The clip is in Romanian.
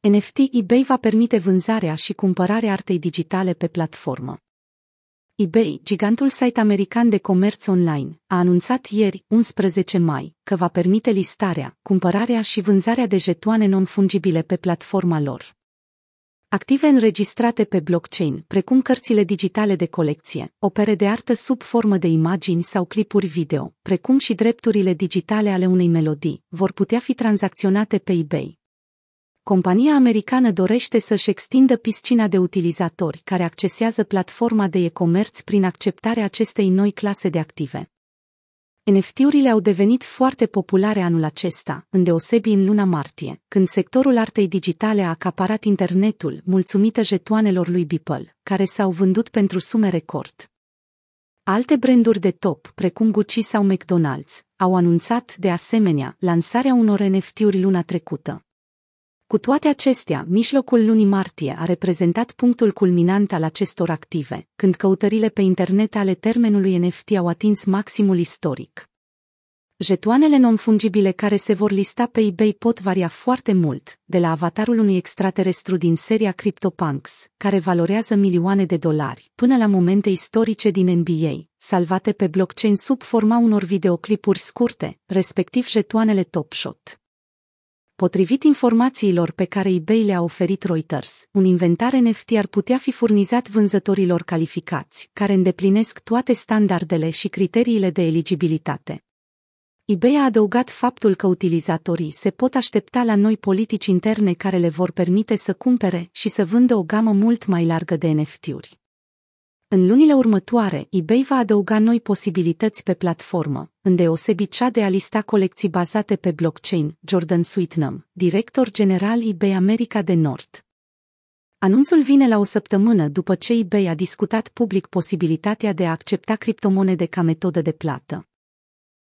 NFT eBay va permite vânzarea și cumpărarea artei digitale pe platformă. eBay, gigantul site american de comerț online, a anunțat ieri, 11 mai, că va permite listarea, cumpărarea și vânzarea de jetoane non-fungibile pe platforma lor. Active înregistrate pe blockchain, precum cărțile digitale de colecție, opere de artă sub formă de imagini sau clipuri video, precum și drepturile digitale ale unei melodii, vor putea fi tranzacționate pe eBay compania americană dorește să-și extindă piscina de utilizatori care accesează platforma de e-commerce prin acceptarea acestei noi clase de active. NFT-urile au devenit foarte populare anul acesta, îndeosebi în luna martie, când sectorul artei digitale a acaparat internetul, mulțumită jetoanelor lui Beeple, care s-au vândut pentru sume record. Alte branduri de top, precum Gucci sau McDonald's, au anunțat, de asemenea, lansarea unor NFT-uri luna trecută. Cu toate acestea, mijlocul lunii martie a reprezentat punctul culminant al acestor active, când căutările pe internet ale termenului NFT au atins maximul istoric. Jetoanele non-fungibile care se vor lista pe eBay pot varia foarte mult, de la avatarul unui extraterestru din seria CryptoPunks, care valorează milioane de dolari, până la momente istorice din NBA, salvate pe blockchain sub forma unor videoclipuri scurte, respectiv jetoanele Top Shot. Potrivit informațiilor pe care eBay le-a oferit Reuters, un inventar NFT ar putea fi furnizat vânzătorilor calificați, care îndeplinesc toate standardele și criteriile de eligibilitate. eBay a adăugat faptul că utilizatorii se pot aștepta la noi politici interne care le vor permite să cumpere și să vândă o gamă mult mai largă de NFT-uri. În lunile următoare, eBay va adăuga noi posibilități pe platformă, îndeosebi cea de a lista colecții bazate pe blockchain, Jordan Sweetnam, director general eBay America de Nord. Anunțul vine la o săptămână după ce eBay a discutat public posibilitatea de a accepta criptomonede ca metodă de plată.